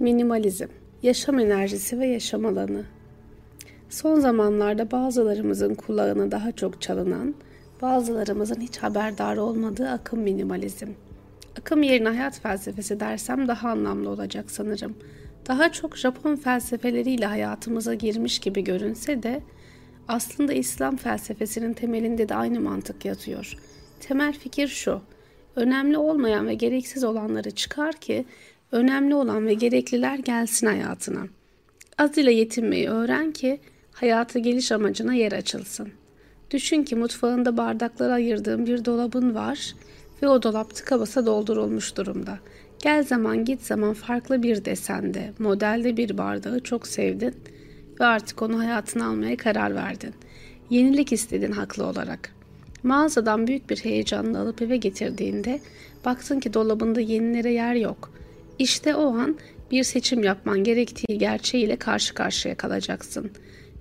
Minimalizm, yaşam enerjisi ve yaşam alanı. Son zamanlarda bazılarımızın kulağına daha çok çalınan, bazılarımızın hiç haberdar olmadığı akım minimalizm. Akım yerine hayat felsefesi dersem daha anlamlı olacak sanırım. Daha çok Japon felsefeleriyle hayatımıza girmiş gibi görünse de aslında İslam felsefesinin temelinde de aynı mantık yatıyor. Temel fikir şu. Önemli olmayan ve gereksiz olanları çıkar ki önemli olan ve gerekliler gelsin hayatına. Az ile yetinmeyi öğren ki hayatı geliş amacına yer açılsın. Düşün ki mutfağında bardaklara ayırdığın bir dolabın var ve o dolap tıka basa doldurulmuş durumda. Gel zaman git zaman farklı bir desende, modelde bir bardağı çok sevdin ve artık onu hayatına almaya karar verdin. Yenilik istedin haklı olarak. Mağazadan büyük bir heyecanla alıp eve getirdiğinde baktın ki dolabında yenilere yer yok. İşte o an bir seçim yapman gerektiği gerçeğiyle karşı karşıya kalacaksın.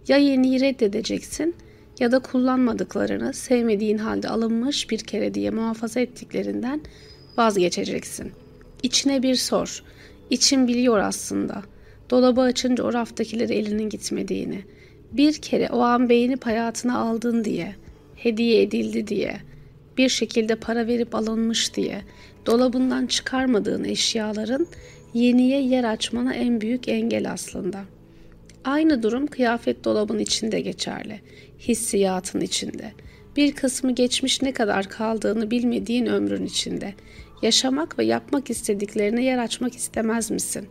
Ya yeniyi reddedeceksin ya da kullanmadıklarını sevmediğin halde alınmış bir kere diye muhafaza ettiklerinden vazgeçeceksin. İçine bir sor. İçin biliyor aslında. Dolabı açınca o raftakileri elinin gitmediğini. Bir kere o an beğenip hayatına aldın diye, hediye edildi diye, bir şekilde para verip alınmış diye, dolabından çıkarmadığın eşyaların yeniye yer açmana en büyük engel aslında. Aynı durum kıyafet dolabın içinde geçerli, hissiyatın içinde. Bir kısmı geçmiş ne kadar kaldığını bilmediğin ömrün içinde. Yaşamak ve yapmak istediklerine yer açmak istemez misin?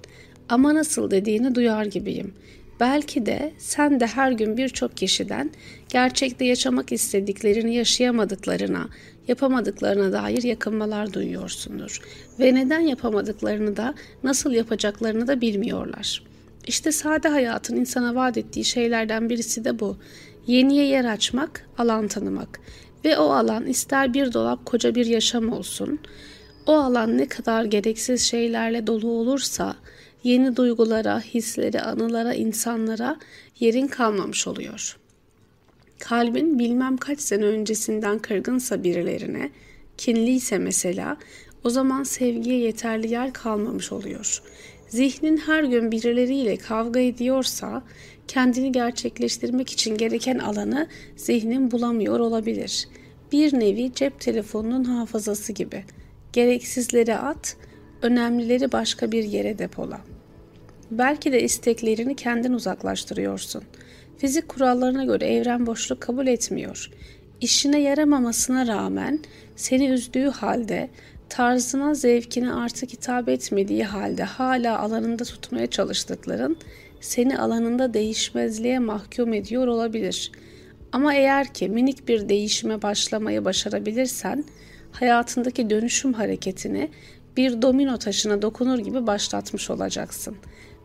Ama nasıl dediğini duyar gibiyim. Belki de sen de her gün birçok kişiden gerçekte yaşamak istediklerini yaşayamadıklarına, yapamadıklarına dair yakınmalar duyuyorsundur. Ve neden yapamadıklarını da nasıl yapacaklarını da bilmiyorlar. İşte sade hayatın insana vaat ettiği şeylerden birisi de bu. Yeniye yer açmak, alan tanımak. Ve o alan ister bir dolap koca bir yaşam olsun. O alan ne kadar gereksiz şeylerle dolu olursa yeni duygulara, hislere, anılara, insanlara yerin kalmamış oluyor.'' kalbin bilmem kaç sene öncesinden kırgınsa birilerine, kinliyse mesela, o zaman sevgiye yeterli yer kalmamış oluyor. Zihnin her gün birileriyle kavga ediyorsa, kendini gerçekleştirmek için gereken alanı zihnin bulamıyor olabilir. Bir nevi cep telefonunun hafızası gibi. Gereksizleri at, önemlileri başka bir yere depola. Belki de isteklerini kendin uzaklaştırıyorsun.'' Fizik kurallarına göre evren boşluk kabul etmiyor. İşine yaramamasına rağmen seni üzdüğü halde, tarzına, zevkine artık hitap etmediği halde hala alanında tutmaya çalıştıkların seni alanında değişmezliğe mahkum ediyor olabilir. Ama eğer ki minik bir değişime başlamayı başarabilirsen, hayatındaki dönüşüm hareketini bir domino taşına dokunur gibi başlatmış olacaksın.''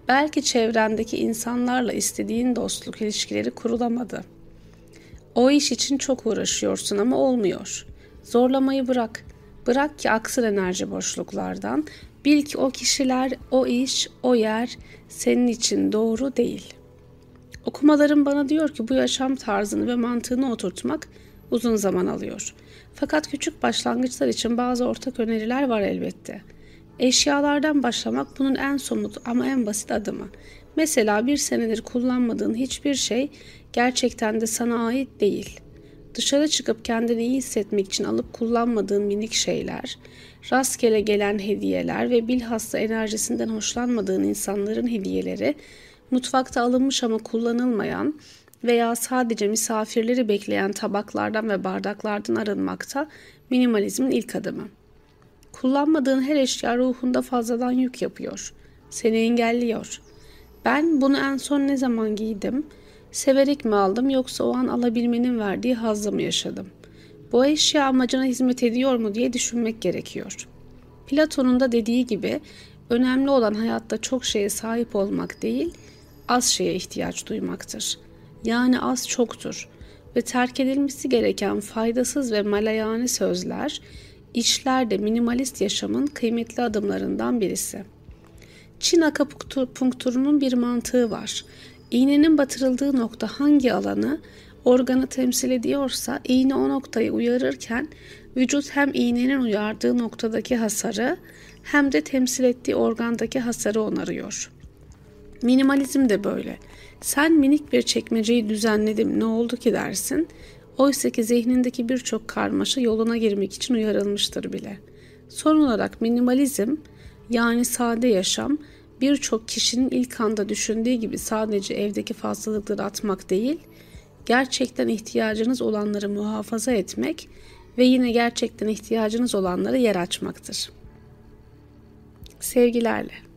Belki çevrendeki insanlarla istediğin dostluk ilişkileri kurulamadı. O iş için çok uğraşıyorsun ama olmuyor. Zorlamayı bırak. Bırak ki aksın enerji boşluklardan. Bil ki o kişiler, o iş, o yer senin için doğru değil. Okumalarım bana diyor ki bu yaşam tarzını ve mantığını oturtmak uzun zaman alıyor. Fakat küçük başlangıçlar için bazı ortak öneriler var elbette.'' Eşyalardan başlamak bunun en somut ama en basit adımı. Mesela bir senedir kullanmadığın hiçbir şey gerçekten de sana ait değil. Dışarı çıkıp kendini iyi hissetmek için alıp kullanmadığın minik şeyler, rastgele gelen hediyeler ve bilhassa enerjisinden hoşlanmadığın insanların hediyeleri, mutfakta alınmış ama kullanılmayan veya sadece misafirleri bekleyen tabaklardan ve bardaklardan arınmakta minimalizmin ilk adımı. Kullanmadığın her eşya ruhunda fazladan yük yapıyor. Seni engelliyor. Ben bunu en son ne zaman giydim? Severek mi aldım yoksa o an alabilmenin verdiği hazzı mı yaşadım? Bu eşya amacına hizmet ediyor mu diye düşünmek gerekiyor. Platon'un da dediği gibi önemli olan hayatta çok şeye sahip olmak değil, az şeye ihtiyaç duymaktır. Yani az çoktur ve terk edilmesi gereken faydasız ve malayani sözler İşler de minimalist yaşamın kıymetli adımlarından birisi. Çin akupunkturunun bir mantığı var. İğnenin batırıldığı nokta hangi alanı, organı temsil ediyorsa iğne o noktayı uyarırken vücut hem iğnenin uyardığı noktadaki hasarı hem de temsil ettiği organdaki hasarı onarıyor. Minimalizm de böyle. Sen minik bir çekmeceyi düzenledim ne oldu ki dersin. Oysa ki zihnindeki birçok karmaşa yoluna girmek için uyarılmıştır bile. Son olarak minimalizm yani sade yaşam birçok kişinin ilk anda düşündüğü gibi sadece evdeki fazlalıkları atmak değil, gerçekten ihtiyacınız olanları muhafaza etmek ve yine gerçekten ihtiyacınız olanlara yer açmaktır. Sevgilerle.